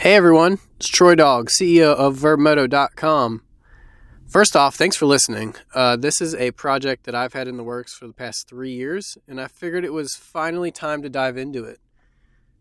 Hey everyone, it's Troy Dog, CEO of VerbMoto.com. First off, thanks for listening. Uh, this is a project that I've had in the works for the past three years, and I figured it was finally time to dive into it.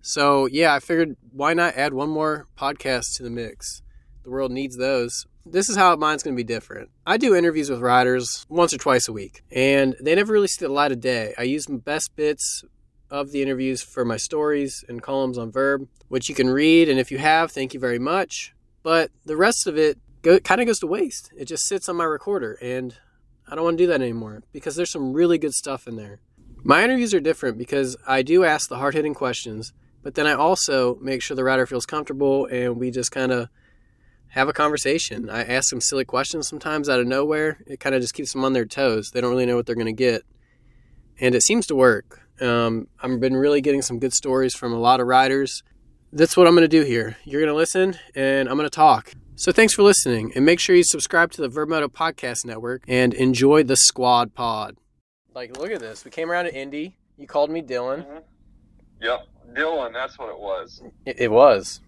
So, yeah, I figured why not add one more podcast to the mix? The world needs those. This is how mine's going to be different. I do interviews with riders once or twice a week, and they never really see the light of day. I use best bits of the interviews for my stories and columns on Verb, which you can read. And if you have, thank you very much. But the rest of it go, kind of goes to waste. It just sits on my recorder, and I don't want to do that anymore because there's some really good stuff in there. My interviews are different because I do ask the hard hitting questions, but then I also make sure the writer feels comfortable and we just kind of have a conversation. I ask them silly questions sometimes out of nowhere. It kind of just keeps them on their toes. They don't really know what they're going to get. And it seems to work. Um, I've been really getting some good stories from a lot of riders. That's what I'm going to do here. You're going to listen and I'm going to talk. So thanks for listening and make sure you subscribe to the VerbMoto Podcast Network and enjoy the Squad Pod. Like, look at this. We came around to Indy. You called me Dylan. Mm-hmm. Yep, Dylan. That's what it was. It, it was.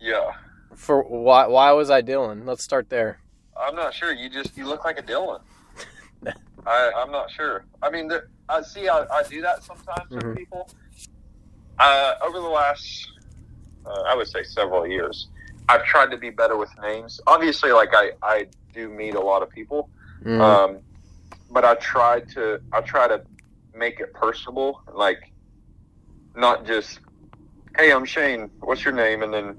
Yeah. For why? Why was I Dylan? Let's start there. I'm not sure. You just you look like a Dylan. I I'm not sure. I mean, there, I see. I, I do that sometimes Mhm. with people. Uh, over the last, uh, I would say, several years, I've tried to be better with names. Obviously, like I I do meet a lot of people, Mm. um, but I try to I try to make it personable, like not just, hey, I'm Shane. What's your name? And then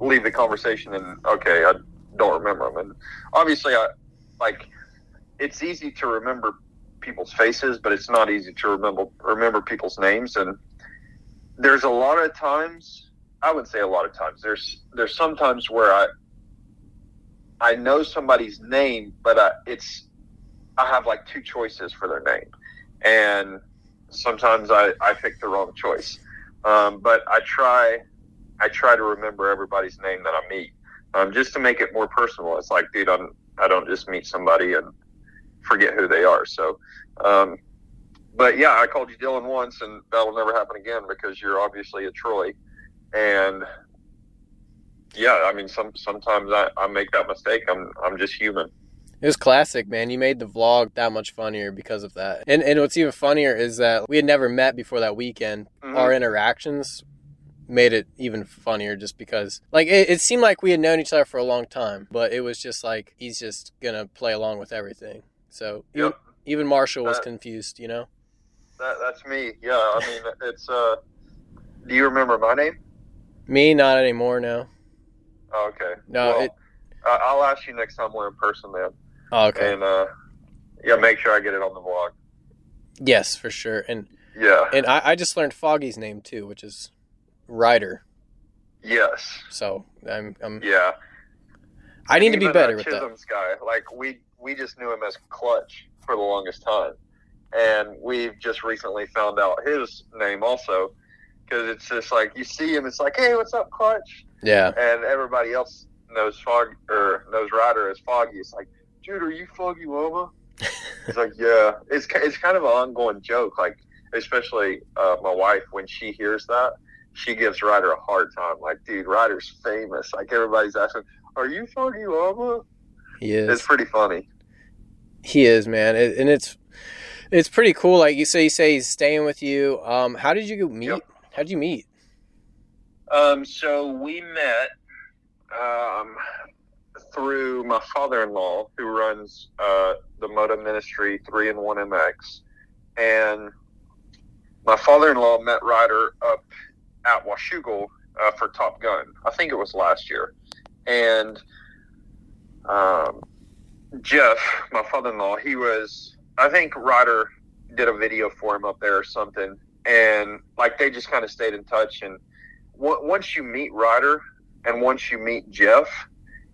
leave the conversation and okay, I don't remember them. And obviously, I like it's easy to remember people's faces, but it's not easy to remember remember people's names. And there's a lot of times, I would say a lot of times, there's there's sometimes where I I know somebody's name, but I, it's I have like two choices for their name, and sometimes I I pick the wrong choice. Um, but I try I try to remember everybody's name that I meet, um, just to make it more personal. It's like, dude, I'm I don't just meet somebody and forget who they are. So, um, but yeah, I called you Dylan once, and that'll never happen again because you're obviously a Troy, and yeah, I mean, some sometimes I, I make that mistake. I'm I'm just human. It was classic, man. You made the vlog that much funnier because of that. And and what's even funnier is that we had never met before that weekend. Mhm. Our interactions made it even funnier just because like it, it seemed like we had known each other for a long time, but it was just like he's just gonna play along with everything. So even, Yep. even Marshal was That- confused, you know? That that's me. Yeah, I mean, it's uh. Do you remember my name? Me not anymore now. Oh, okay. No, Well, it I'll ask you next time we're in person, man. oh, okay. And uh, yeah, make sure I get it on the vlog. Yes, for sure. And Yeah. and I, I just learned Foggy's name too, which is Ryder. Yes. So I'm, I'm Yeah. I need to be better with that. Chisholm's guy, like we we just knew him as Clutch for the longest time, and we've just recently found out his name also, because it's just like you see him, it's like, hey, what's up, Clutch? Yeah. And everybody else knows Fog or knows Ryder as Foggy. It's like, dude, are you Foggy Llama? it's like, yeah. It's it's kind of an ongoing joke, like especially uh, my wife when she hears that. She gives Ryder a hard time. Like, dude, Ryder's famous. Like, everybody's asking, "Are you Foggy Llama?" Yeah. It's pretty funny. He is, man, it, and it's it's pretty cool. Like you say, you say he's staying with you. Um, how did you meet? Yep. How did you meet? Um, so we met um, through my father-in-law, who runs uh, the Moto Ministry Three and One MX, and my father-in-law met Ryder up at Washougal uh, for Top Gun. I think it was last year, and um, Jeff, my father-in-law, he was. I think Ryder did a video for him up there or something, and like they just kind of stayed in touch and on- once you meet Ryder and once you meet Jeff,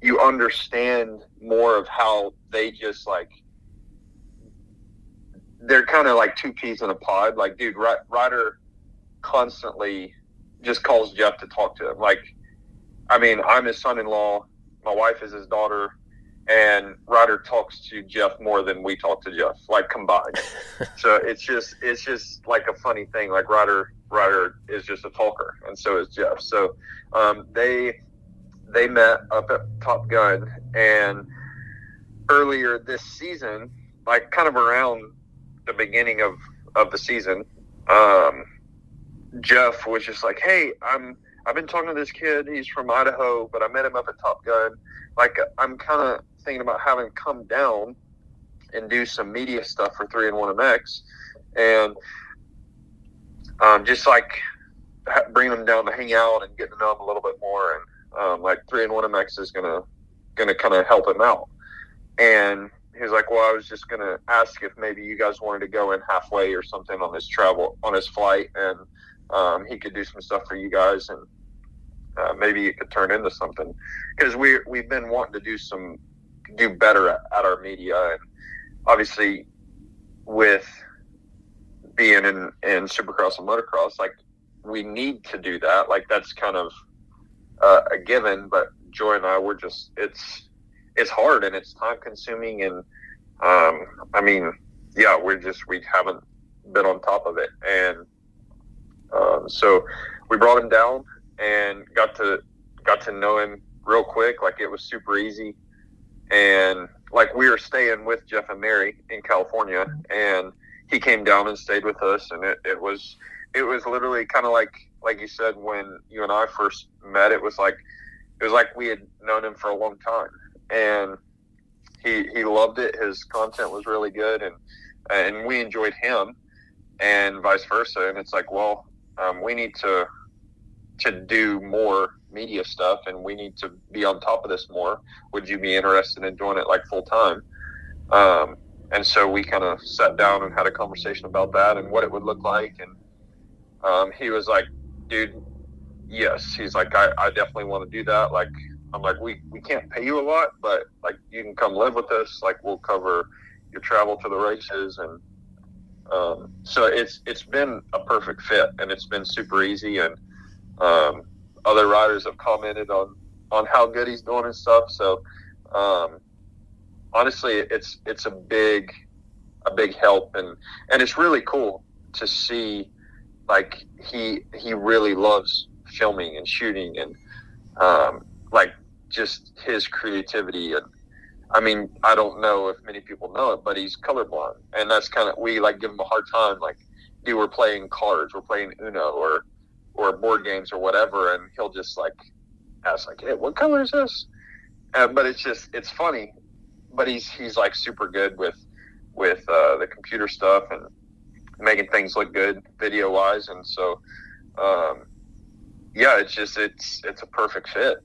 you understand more of how they just like they're kind of like two peas in a pod. Like, dude, Ryder constantly just calls Jeff to talk to him. Like, I mean, I'm his son-in-law. My wife is his daughter, and Ryder talks to Jeff more than we talk to Jeff, like combined. so it's just it's just like a funny thing. Like Ryder Ryder is just a talker, and so is Jeff. So um, they they met up at Top Gun, and earlier this season, like kind of around the beginning of of the season, um, Jeff was just like, "Hey, I'm." I've been talking to this kid. He's from Idaho, but I met him up at Top Gun. Like, I'm kind of thinking about having him come down and do some media stuff for Three and One MX, and um, just like bring them down to hang out and get to know him a little bit more. And um, like Three and One MX is gonna gonna kind of help him out. And he was like, "Well, I was just gonna ask if maybe you guys wanted to go in halfway or something on his travel on his flight, and um, he could do some stuff for you guys and." Uh, maybe it could turn into something. Because we we've been wanting to do some do better at, at our media. And obviously with being in in supercross and motocross like we need to do that. Like that's kind of uh, a given. But joy and i were just it's it's hard and it's time consuming. And um, i mean yeah we're just we haven't been on top of it. And um, so we brought him down and got to got to know him real quick. Like it was super easy, and like we were staying with Jeff and Mary in California, and he came down and stayed with us, and it, it was it was literally kind of like like you said when you and I first met. It was like it was like we had known him for a long time, and he he loved it. His content was really good, and and we enjoyed him, and vice versa. And it's like, well, um, we need to to do more media stuff and we need to be on top of this more. Would you be interested in doing it like full time? Um, and so we kind of sat down and had a conversation about that and what it would look like. And um, he was like, dude, yes. He's like, I, I definitely want to do that. Like, I'm like, we, we can't pay you a lot, but like, you can come live with us. Like, we'll cover your travel to the races. And um, so it's, it's been a perfect fit and it's been super easy. And um, other riders have commented on on how good he's doing and stuff. So um, honestly, it's it's a big a big help, and and it's really cool to see like he he really loves filming and shooting and um, like just his creativity and I mean I don't know if many people know it, but he's colorblind, and that's kind of we like give him a hard time like. Dude, we're playing cards, we're playing Uno, or or board games or whatever, and he'll just like ask like, "Hey, what color is this?" Uh, but it's just it's funny. But he's he's like super good with with uh, the computer stuff and making things look good video wise, and so um, yeah, it's just it's it's a perfect fit.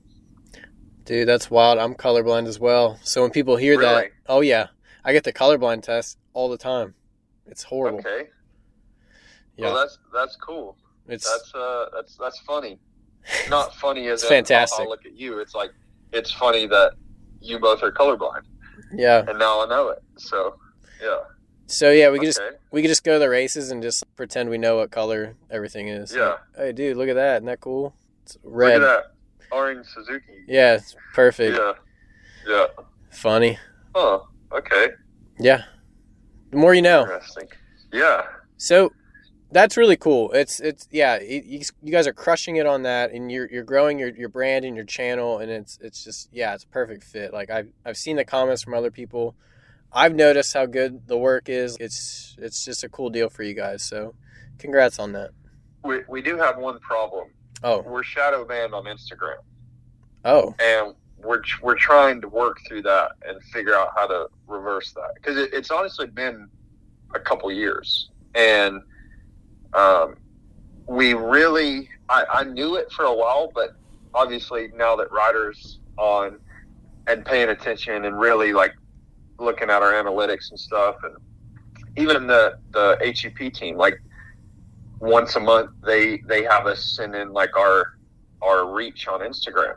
Dude, that's wild. I'm colorblind as well. So when people hear really? that, oh yeah, I get the colorblind test all the time. It's horrible. Okay. Yeah. Well, that's that's cool. It's that's uh that's that's funny. Not funny as it's fantastic. I'll, I'll look at you. It's like it's funny that you both are colorblind. Yeah. And now I know it. So yeah. So yeah, we could okay. just we could just go to the races and just pretend we know what color everything is. Yeah. Hey, dude, look at that! Isn't that cool? It's red. Look at that orange Suzuki. Yeah, it's perfect. Yeah. Yeah. Funny. Oh, okay. Yeah. The more you know. Interesting. Yeah. So that's really cool. It's it's yeah, you, you guys are crushing it on that, and you're you're growing your, your brand and your channel, and it's it's just yeah, it's a perfect fit. Like I've I've seen the comments from other people. I've noticed how good the work is. It's it's just a cool deal for you guys. So, congrats on that. We we do have one problem. Oh, we're shadow banned on Instagram. Oh, and we're we're trying to work through that and figure out how to reverse that because it, it's honestly been a couple years and um, we really, I, I knew it for a while, but obviously now that Ryder's on and paying attention and really like looking at our analytics and stuff, and even the the HEP team, like once a month they they have us send in like our our reach on Instagram,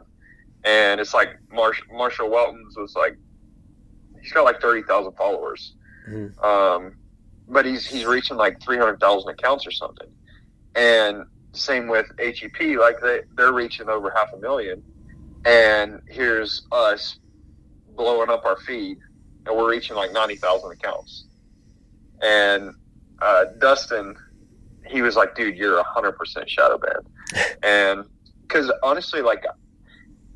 and it's like Marsh, Marshal Weltin's was like he's got like thirty thousand followers. Mm-hmm. Um, but he's he's reaching like three hundred thousand accounts or something. And same with HEP, like they they're reaching over half a million. And here's us blowing up our feed, and we're reaching like ninety thousand accounts. And uh, Dustin, he was like, "Dude, you're hundred percent shadow banned," and because honestly, like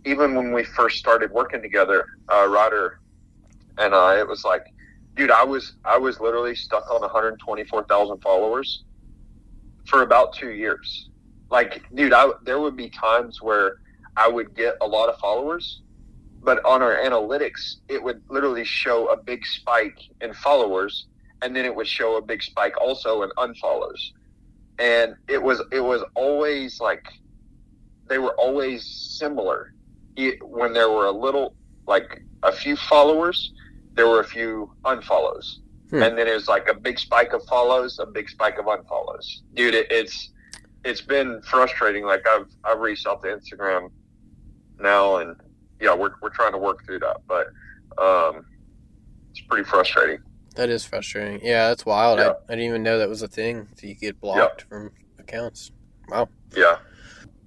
even when we first started working together, uh, Ryder and I, it was like, dude, I was I was literally stuck on 124,000 followers for about two years. Like, dude, I there would be times where I would get a lot of followers, but on our analytics, it would literally show a big spike in followers, and then it would show a big spike also in unfollows, and it was it was always like they were always similar. It, when there were a little like a few followers, there were a few unfollows. Hmm. And then it was like a big spike of follows, a big spike of unfollows. Dude, it, it's it's been frustrating. Like I've I've reached out to Instagram now, and yeah, we're we're trying to work through that, but um, it's pretty frustrating. That is frustrating. Yeah, that's wild. Yeah. I, I didn't even know that was a thing. So you get blocked from accounts. Wow. Yeah.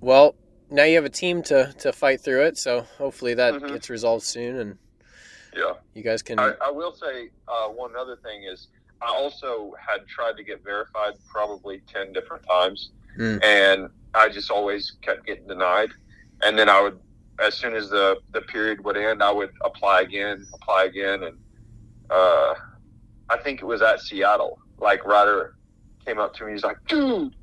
Well, now you have a team to to fight through it. So hopefully that mm-hmm. gets resolved soon, and yeah, you guys can. I, I will say uh, one other thing is I also had tried to get verified probably ten different times, mm. and I just always kept getting denied. And then I would, as soon as the the period would end, I would apply again, apply again, and uh, I think it was at Seattle. Like Ryder came up to me, he's like, "Dude,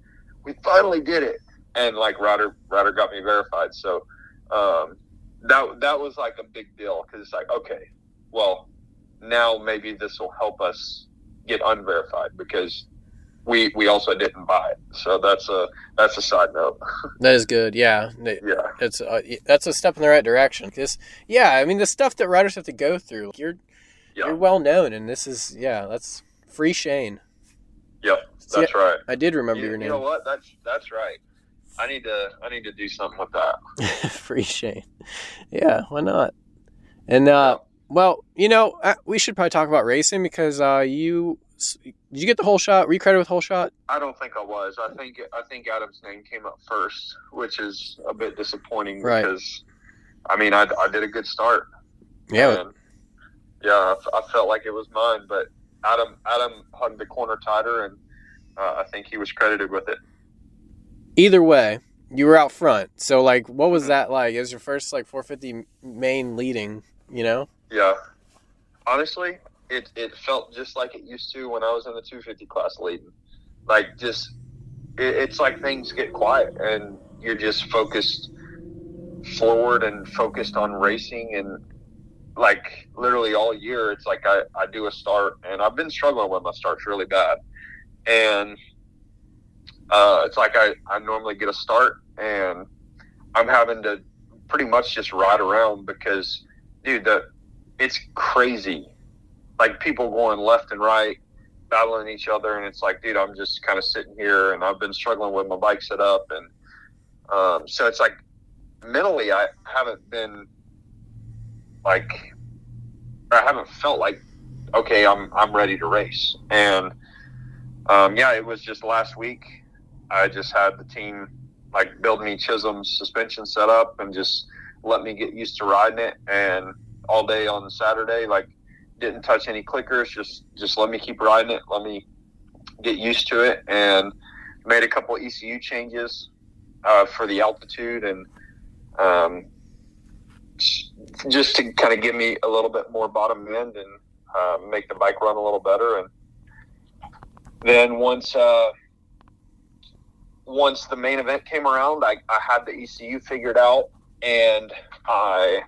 we finally did it!" And like Ryder, Ryder got me verified. So um, that that was like a big deal because it's like, okay, well, now maybe this will help us get unverified because we we also didn't buy it. So that's a that's a side note. that is good. Yeah. Yeah. It's uh, that's a step in the right direction. Because yeah, I mean the stuff that riders have to go through. You're yeah. you're well known, and this is yeah, that's free Shane. Yep, that's See, right. I did remember you, your name. You know what? That's that's right. I need to I need to do something with that. free Shane. Yeah, why not? And uh, yeah. Well, you know, uh, we should probably talk about racing because uh, you did you get the whole shot? Were you credited with whole shot? I don't think I was. I think I think Adam's name came up first, which is a bit disappointing right. because I mean I, I did a good start. Yeah. Yeah, I, I, felt like it was mine, but Adam Adam hugged the corner tighter, and uh, I think he was credited with it. Either way, you were out front. So like, what was mm-hmm. that like? It was your first like 450 main leading, you know? Yeah. Honestly, it, it felt just like it used to when I was in the 250 class leading. Like, just, it, it's like things get quiet and you're just focused forward and focused on racing. And, like, literally all year, it's like I, I do a start and I've been struggling with my starts really bad. And, uh, it's like I, I normally get a start and I'm having to pretty much just ride around because, dude, the it's crazy. Like people going left and right, battling each other, and it's like, dude, I'm just kind of sitting here, and I've been struggling with my bike set up, and um, so it's like mentally, I haven't been like, I haven't felt like, okay, I'm I'm ready to race, and um, yeah, it was just last week. I just had the team like build me Chisholm's suspension set up and just let me get used to riding it, and all day on Saturday. Like, didn't touch any clickers. Just just let me keep riding it. Let me get used to it, and made a couple ECU changes uh, for the altitude and um, just to kind of give me a little bit more bottom end and uh, make the bike run a little better. And then once uh, once the main event came around, I, I had the ECU figured out, and I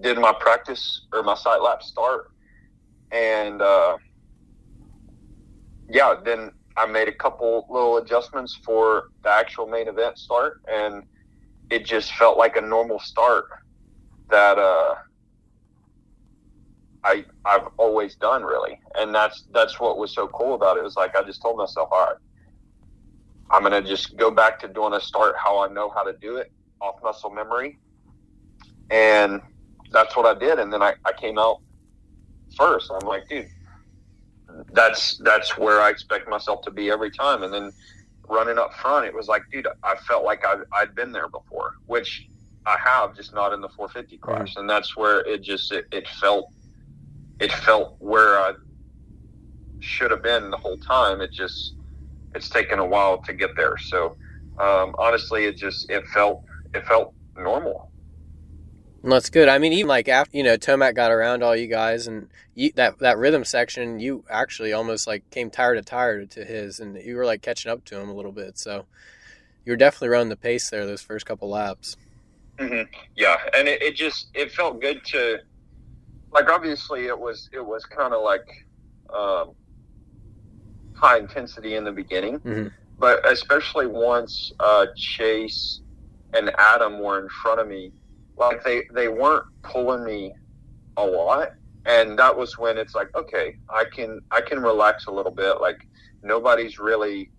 did my practice or my sight lap start, and uh, yeah, then I made a couple little adjustments for the actual main event start, and it just felt like a normal start that uh, I I've always done really, and that's that's what was so cool about it. It was like I just told myself, all right, I'm gonna just go back to doing a start how I know how to do it off muscle memory, and that's what I did. And then I, I came out first. I'm like, dude, that's that's where I expect myself to be every time. And then running up front, it was like, dude, I felt like I, I'd been there before, which I have, just not in the 450 class, mm-hmm. and that's where it just it, it felt it felt where I should have been the whole time. It just it's taken a while to get there. So um, honestly, it just it felt it felt normal. That's good. I mean, even like after you know Tomac got around all you guys, and you, that that rhythm section, you actually almost like came tired of tired to his, and you were like catching up to him a little bit. So you were definitely running the pace there those first couple laps. Mm-hmm. Yeah, and it, it just it felt good to like obviously it was it was kind of like um, high intensity in the beginning, mm-hmm. but especially once uh, Chase and Adam were in front of me, like they they weren't pulling me a lot, and that was when it's like okay, I can I can relax a little bit. Like nobody's really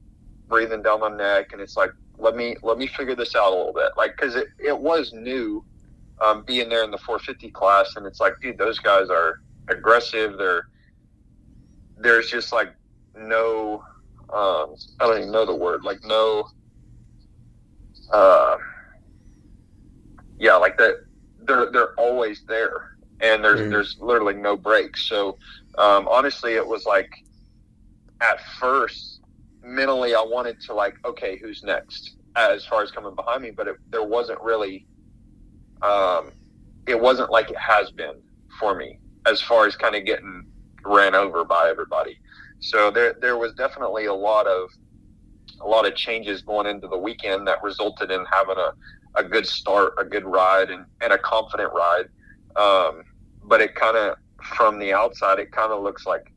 breathing down my neck, and it's like let me let me figure this out a little bit. Like because it it was new. Um, being there in the 450 class, and it's like, dude, those guys are aggressive. They're there's just like no um, I don't even know the word like no uh, yeah like that they're they're always there and there's mm-hmm. there's literally no breaks so um, honestly it was like at first mentally I wanted to like okay who's next as far as coming behind me but it, there wasn't really um, it wasn't like it has been for me as far as kind of getting ran over by everybody so there there was definitely a lot of a lot of changes going into the weekend that resulted in having a, a good start, a good ride, and, and a confident ride. Um, but it kind of from the outside, it kind of looks like,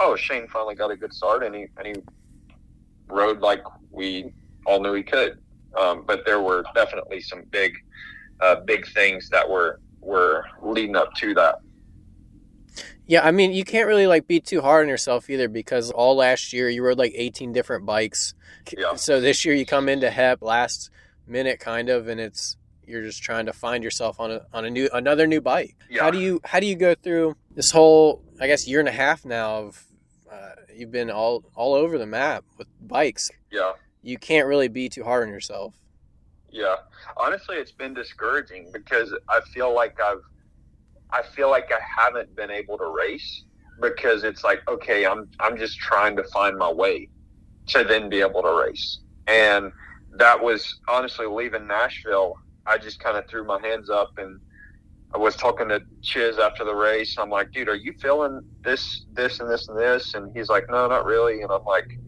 oh, Shane finally got a good start, and he and he rode like we all knew he could. Um, but there were definitely some big, uh, big things that were were leading up to that. Yeah, I mean, you can't really like be too hard on yourself either because all last year you rode like 18 different bikes. Yeah. So this year you come into HEP last minute kind of and it's you're just trying to find yourself on a on a new another new bike. Yeah. How do you how do you go through this whole I guess year and a half now of uh, you've been all all over the map with bikes. Yeah. You can't really be too hard on yourself. Yeah. Honestly, it's been discouraging because I feel like I've I feel like I haven't been able to race because it's like, okay, I'm I'm just trying to find my way to then be able to race. And that was honestly leaving Nashville. I just kind of threw my hands up and I was talking to Chiz after the race. I'm like, dude, are you feeling this, this, and this, and this? And he's like, no, not really. And I'm like,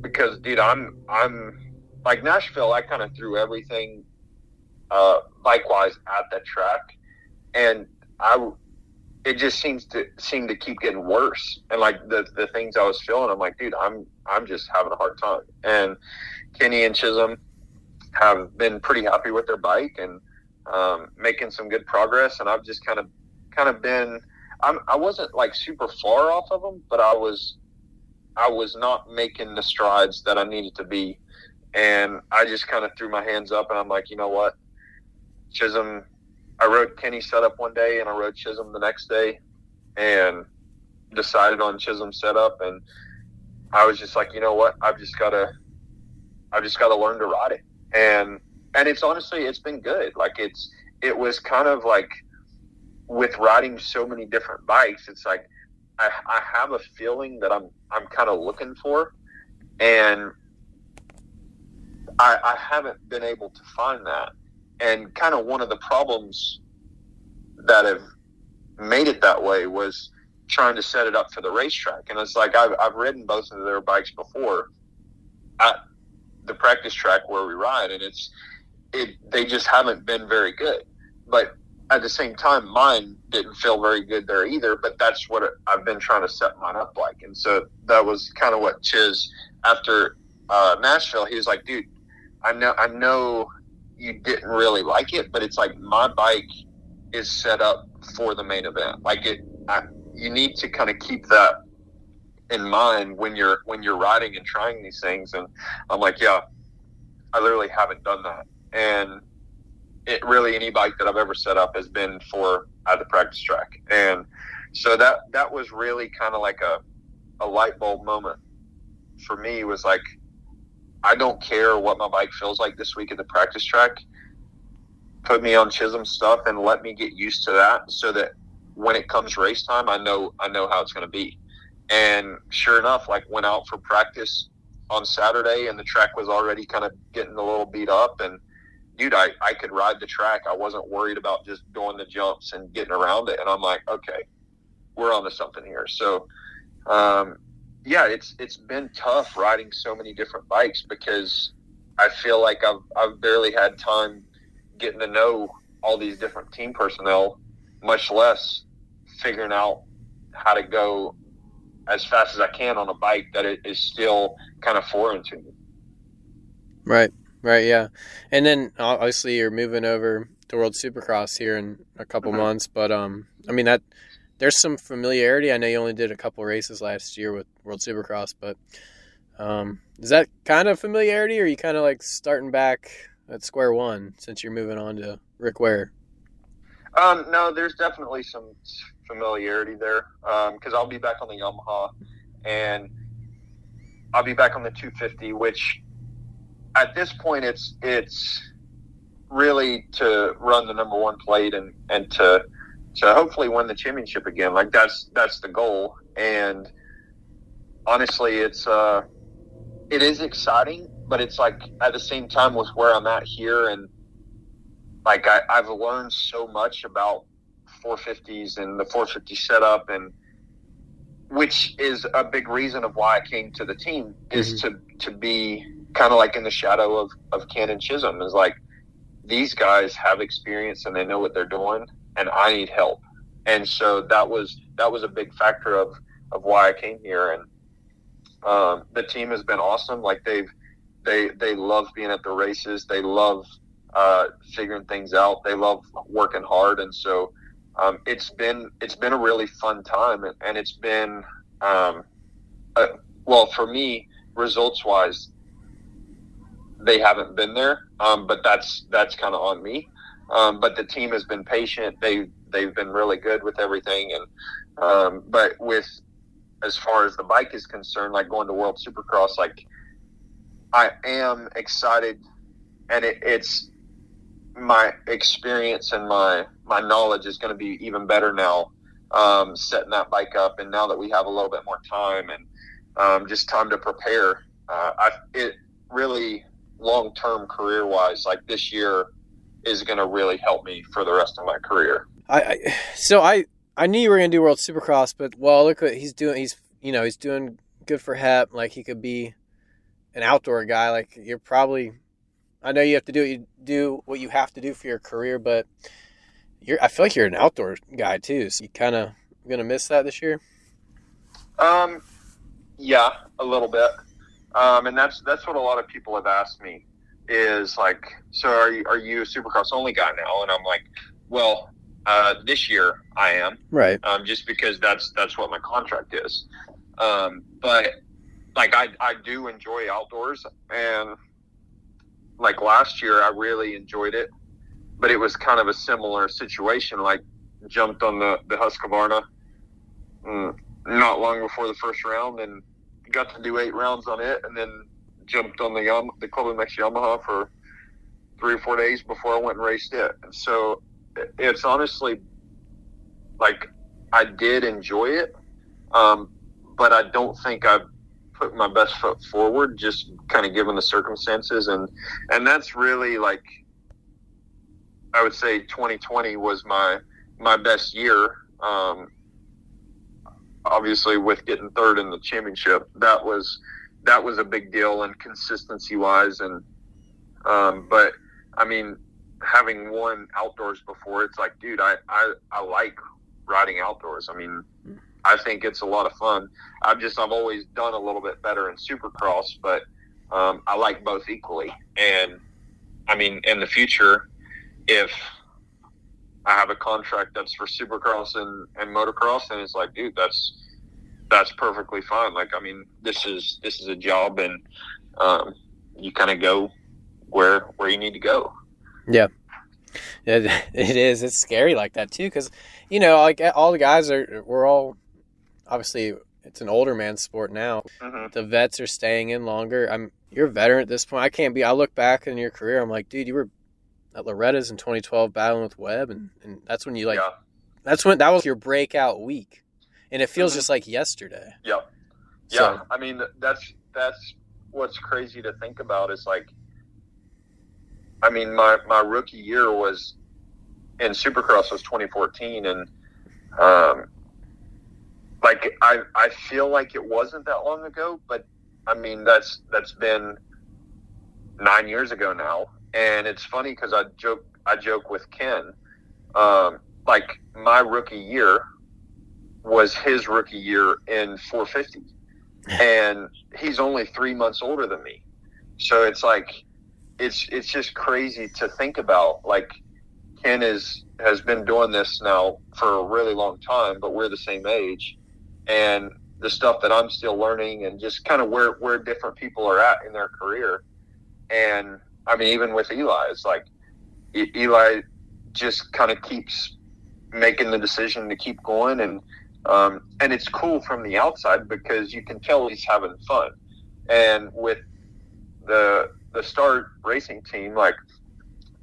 because, dude, I'm, I'm like Nashville. I kind of threw everything, uh, bike wise at the track, and I it just seems to seem to keep getting worse. And like the the things I was feeling, I'm like, dude, I'm I'm just having a hard time. And Kenny and Chisholm have been pretty happy with their bike and um, making some good progress. And I've just kind of kind of been I'm I wasn't like super far off of them, but I was I was not making the strides that I needed to be. And I just kind of threw my hands up and I'm like, you know what? Chisholm I rode Kenny setup one day and I rode Chisholm the next day and decided on Chisholm setup and I was just like, you know what? I've just gotta I've just gotta learn to ride it. And and it's honestly it's been good. Like it's it was kind of like with riding so many different bikes, it's like I, I have a feeling that I'm I'm kind of looking for and I, I haven't been able to find that and kind of one of the problems that have made it that way was trying to set it up for the racetrack. And it's like I've, I've ridden both of their bikes before at the practice track where we ride, and it's it they just haven't been very good. But at the same time, mine didn't feel very good there either. But that's what I've been trying to set mine up like, and so that was kind of what Chiz after uh, Nashville. He was like, "Dude, I know I know you didn't really like it, but it's like my bike is set up for the main event. Like it, I, you need to kind of keep that in mind when you're when you're riding and trying these things. And I'm like, yeah, I literally haven't done that. And it really any bike that I've ever set up has been for at the practice track. And so that that was really kind of like a a light bulb moment for me was like I don't care what my bike feels like this week at the practice track. put me on Chisholm stuff and let me get used to that, so that when it comes race time, I know I know how it's going to be. And sure enough, like went out for practice on Saturday, and the track was already kind of getting a little beat up. And dude, I I could ride the track. I wasn't worried about just doing the jumps and getting around it. And I'm like, okay, we're on to something here. So. Um, yeah, it's it's been tough riding so many different bikes because I feel like I've I've barely had time getting to know all these different team personnel, much less figuring out how to go as fast as I can on a bike that it is still kind of foreign to me. Right, right, yeah. And then obviously you're moving over to World Supercross here in a couple mm-hmm. months, but um, I mean that there's some familiarity. I know you only did a couple races last year with World Supercross, but um, is that kind of familiarity, or are you kind of like starting back at square one since you're moving on to Rick Ware? Um, no, there's definitely some familiarity there because um, I'll be back on the Yamaha and I'll be back on the 250, which at this point it's it's really to run the number one plate and and to to hopefully win the championship again. Like that's that's the goal. And honestly, it's uh, it is exciting, but it's like at the same time with where I'm at here, and like I, I've learned so much about 450s and the 450 setup, and which is a big reason of why I came to the team is mm-hmm. to to be kind of like in the shadow of of Ken and Chisholm is like these guys have experience and they know what they're doing and I need help. And so that was that was a big factor of of why I came here. And um, the team has been awesome. Like they've they they love being at the races. They love uh, figuring things out. They love working hard. And so um, it's been it's been a really fun time, and, and it's been um, uh, well for me results wise. They haven't been there, um, but that's that's kind of on me. Um, but the team has been patient. They they've been really good with everything, and um, but with as far as the bike is concerned, like going to World Supercross, like I am excited, and it, it's my experience and my my knowledge is going to be even better now. Um, setting that bike up, and now that we have a little bit more time and um, just time to prepare, uh, I it really long term career wise, like this year is going to really help me for the rest of my career. I, I so I I knew you were going to do World Supercross, but well, look what he's doing. He's you know he's doing good for HEP. Like he could be an outdoor guy. Like you're probably. I know you have to do what you do what you have to do for your career, but you're. I feel like you're an outdoor guy too. So you kind of gonna miss that this year. Um, yeah, a little bit. Um, and that's that's what a lot of people have asked me is like, so are you, are you a Supercross only guy now? And I'm like, well, uh, this year I am, right? Um, just because that's that's what my contract is. Um, but like I I do enjoy outdoors, and like last year I really enjoyed it, but it was kind of a similar situation. Like jumped on the the Husqvarna mm, not long before the first round, and got to do eight rounds on it, and then jumped on the Yam- the MX Yamaha for three or four days before I went and raced it. And so it's honestly like I did enjoy it, um, but I don't think I put my best foot forward, just kind of given the circumstances, and and that's really like I would say 2020 was my my best year. Um, obviously, with getting third in the championship, that was that was a big deal and consistency wise. And um, but I mean having won outdoors before it's like dude I, I I like riding outdoors. I mean I think it's a lot of fun. I've just I've always done a little bit better in supercross but um, I like both equally. And I mean in the future if I have a contract that's for supercross and, and motocross and it's like dude that's that's perfectly fine. Like, I mean, this is this is a job, and um, you kind of go where where you need to go. Yeah, it, it is. It's scary like that too, because you know, like all the guys are. We're all obviously it's an older man sport now. Mm-hmm. The vets are staying in longer. I'm you're a veteran at this point. I can't be. I look back in your career. I'm like, dude, you were at Loretta's in 2012, battling with Webb, and, and that's when you like. yeah, That's when that was your breakout week, and it feels Mhm. just like yesterday. yeah, yeah. So- I mean, that's that's what's crazy to think about. Is like, I mean, my my rookie year was in Supercross was 2014, and um, like I I feel like it wasn't that long ago, but I mean that's that's been nine years ago now, and it's funny because I joke I joke with Ken, um, like my rookie year was his rookie year in 450, and he's only three months older than me, so it's like it's it's just crazy to think about like Ken is has been doing this now for a really long time, but we're the same age, and the stuff that I'm still learning, and just kind of where where different people are at in their career, and I mean even with Eli, it's like E- Eli just kind of keeps making the decision to keep going, and um, and it's cool from the outside because you can tell he's having fun, and with the the Star Racing team, like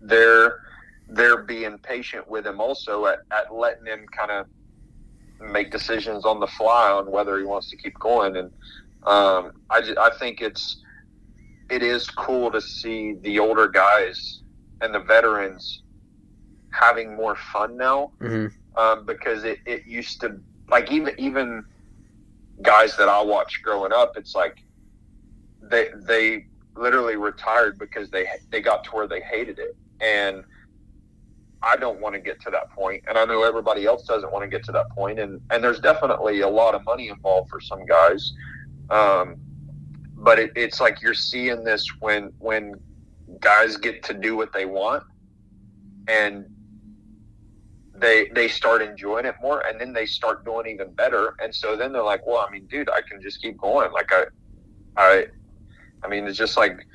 they're they're being patient with him also at, at letting him kind of make decisions on the fly on whether he wants to keep going. And um, I, ju- I think it's it is cool to see the older guys and the veterans having more fun now Mm-hmm. um, because it, it used to like even even guys that I watched growing up, it's like they they literally retired because they they got to where they hated it, and I don't want to get to that point. and I know everybody else doesn't want to get to that point, and and there's definitely a lot of money involved for some guys, um, but it, it's like you're seeing this when when guys get to do what they want, and they they start enjoying it more and then they start doing even better. And so then they're like well i mean dude i can just keep going. Like i i i mean it's just like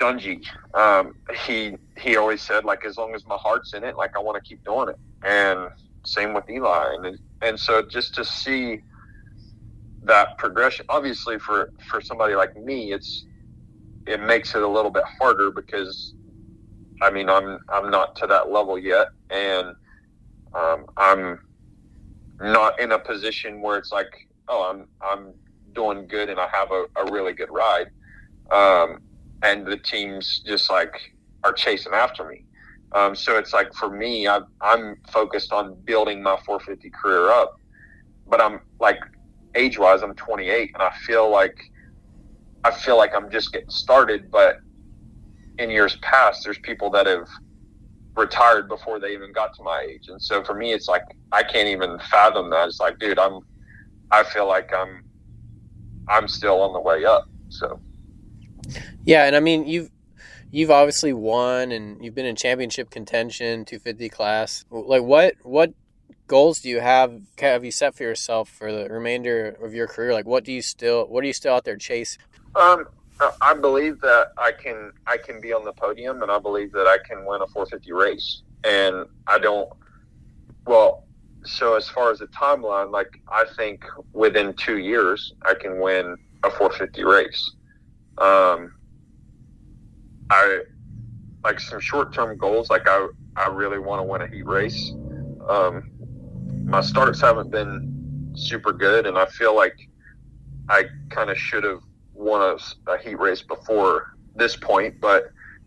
Dungey. Um he he always said like as long as my heart's in it like i want to keep doing it. And same with eli. And and so just to see that progression obviously for for somebody like me it's it makes it a little bit harder because i mean i'm i'm not to that level yet. And um, I'm not in a position where it's like, oh, I'm I'm doing good and I have a, a really good ride, um, and the teams just like are chasing after me. Um, so it's like for me, I, I'm focused on building my 450 career up, but I'm like age wise, I'm 28, and I feel like I feel like I'm just getting started. But in years past, there's people that have retired before they even got to my age. And so for me, it's like I can't even fathom that. It's like, dude, I'm, I feel like I'm, I'm still on the way up. So Yeah, and I mean you've you've obviously won and you've been in championship contention, 250 class. Like what what goals do you have have you set for yourself for the remainder of your career? Like what do you still what are you still out there chasing? Um, I believe that I can I can be on the podium, and I believe that I can win a 450 race. And I don't. Well, so as far as the timeline, like I think within two years I can win a 450 race. Um, I like some short term goals. Like I I really want to win a heat race. Um, my starts haven't been super good, and I feel like I kind of should have won a, a, heat race before this point, but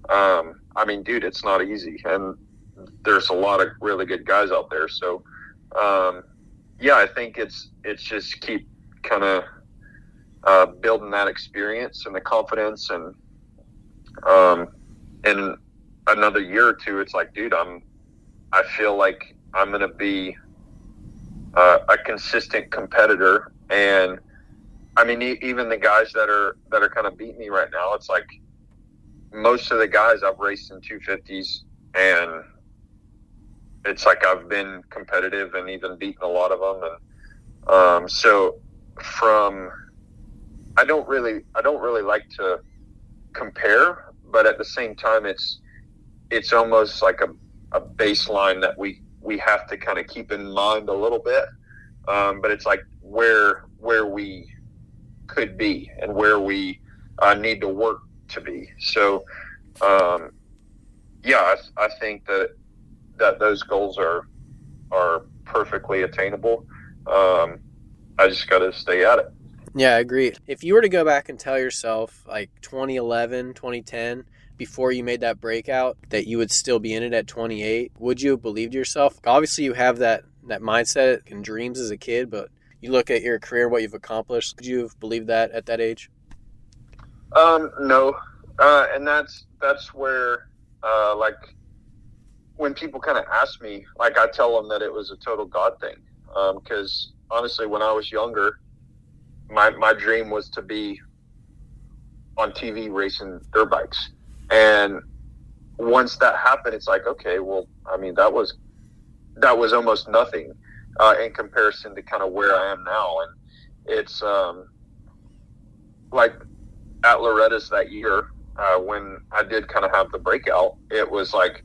um, I mean, dude, it's not easy, and there's a lot of really good guys out there. So, um, yeah, I think it's it's just keep kind of uh, building that experience and the confidence, and um, in another year or two, it's like, dude, I'm I feel like I'm gonna be uh, a consistent competitor and I mean, even the guys that are that are kind of beating me right now, it's like most of the guys I've raced in 250s, and it's like I've been competitive and even beaten a lot of them. And um, so, from I don't really I don't really like to compare, but at the same time, it's it's almost like a, a baseline that we we have to kind of keep in mind a little bit. Um, but it's like where where we could be and where we uh, need to work to be. So, um, yeah, I, I think that that those goals are are perfectly attainable. Um, I just got to stay at it. Yeah, I agree. If you were to go back and tell yourself like 2011, 2010, before you made that breakout, that you would still be in it at 28, would you have believed yourself? Obviously, you have that that mindset and dreams as a kid, but you look at your career, what you've accomplished. Could you have believed that at that age? Um, no, uh, and that's that's where uh, like when people kind of ask me, like I tell them that it was a total God thing, because um, honestly, when I was younger, my my dream was to be on TV racing dirt bikes, and once that happened, it's like okay, well, I mean that was that was almost nothing uh, in comparison to kind of where I am now, and it's um, like at Loretta's that year uh, when I did kind of have the breakout. It was like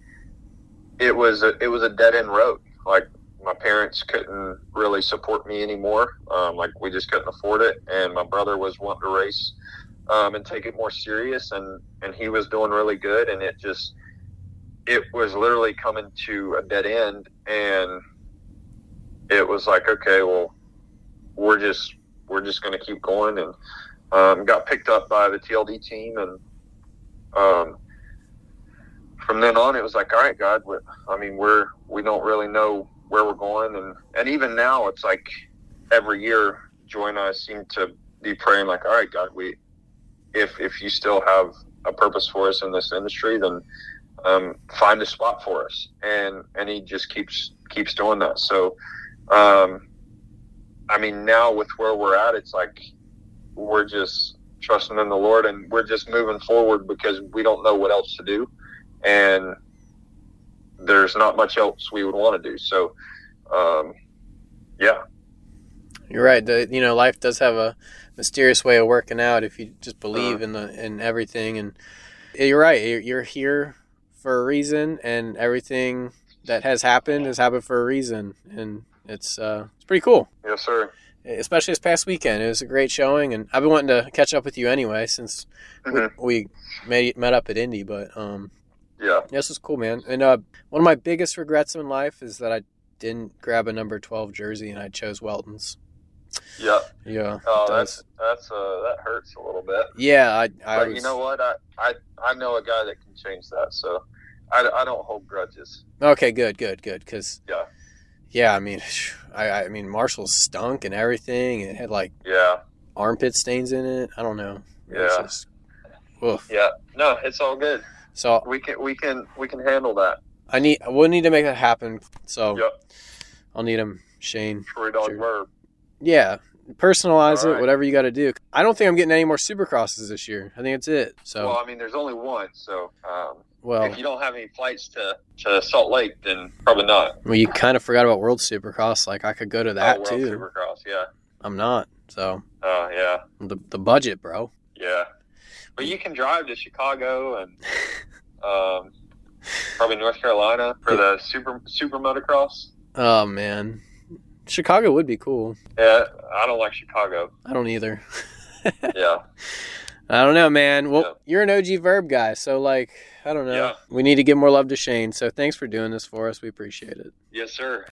it was a, it was a dead end road. Like my parents couldn't really support me anymore. Um, like we just couldn't afford it, and my brother was wanting to race um, and take it more serious, and and he was doing really good, and it just it was literally coming to a dead end, and it was like, okay, well, we're just we're just going to keep going, and um, got picked up by the TLD team, and um, from then on, it was like, all right, God, I mean, we're we don't really know where we're going, and and even now, it's like every year, Joy and I seem to be praying, like, all right, God, we if if you still have a purpose for us in this industry, then um, find a spot for us, and and He just keeps keeps doing that. So, um, I mean, now with where we're at, it's like we're just trusting in the Lord, and we're just moving forward because we don't know what else to do and there's not much else we would want to do. So, um, yeah. You're right. The, you know, life does have a mysterious way of working out if you just believe uh-huh. in the in everything. And you're right. You're here for a reason, and everything that has happened has happened for a reason, and it's uh, it's pretty cool. Yes, sir. Especially this past weekend, it was a great showing, and I've been wanting to catch up with you anyway since mm-hmm. we, we met met up at Indy. But um, yeah. This was cool, man. And uh, one of my biggest regrets in life is that I didn't grab a number 12 jersey and I chose Weltin's. Yeah. Yeah. Oh, that's that's uh that hurts a little bit. Yeah, I. I but was... you know what? I, I I know a guy that can change that, so I, I don't hold grudges. Okay, good, good, good. Because yeah, yeah. I mean, I I mean Marshal stunk and everything. And It had like yeah armpit stains in it. I don't know. Yeah. Just, yeah. No, it's all good. So we can we can we can handle that. I need we'll need to make that happen. So yep. I'll need him, Shane. Troy Dog verb. Yeah. Personalize it, whatever you got to do. I don't think I'm getting any more supercrosses this year. I think it's it. So well, I mean, there's only one. So um, well, if you don't have any flights to, to Salt Lake, then probably not. Well, you kind of forgot about World Supercross. Like I could go to that oh, World too. Supercross, yeah. I'm not. So. Oh uh, yeah. The the budget, bro. Yeah. But you can drive to Chicago and um, probably North Carolina for the super super motocross. Oh man, Chicago would be cool. Yeah, I don't like Chicago. I don't either. yeah. I don't know, man. Well, yeah. you're an OG verb guy, so like, I don't know. Yeah. We need to give more love to Shane. So thanks for doing this for us. We appreciate it. Yes, sir.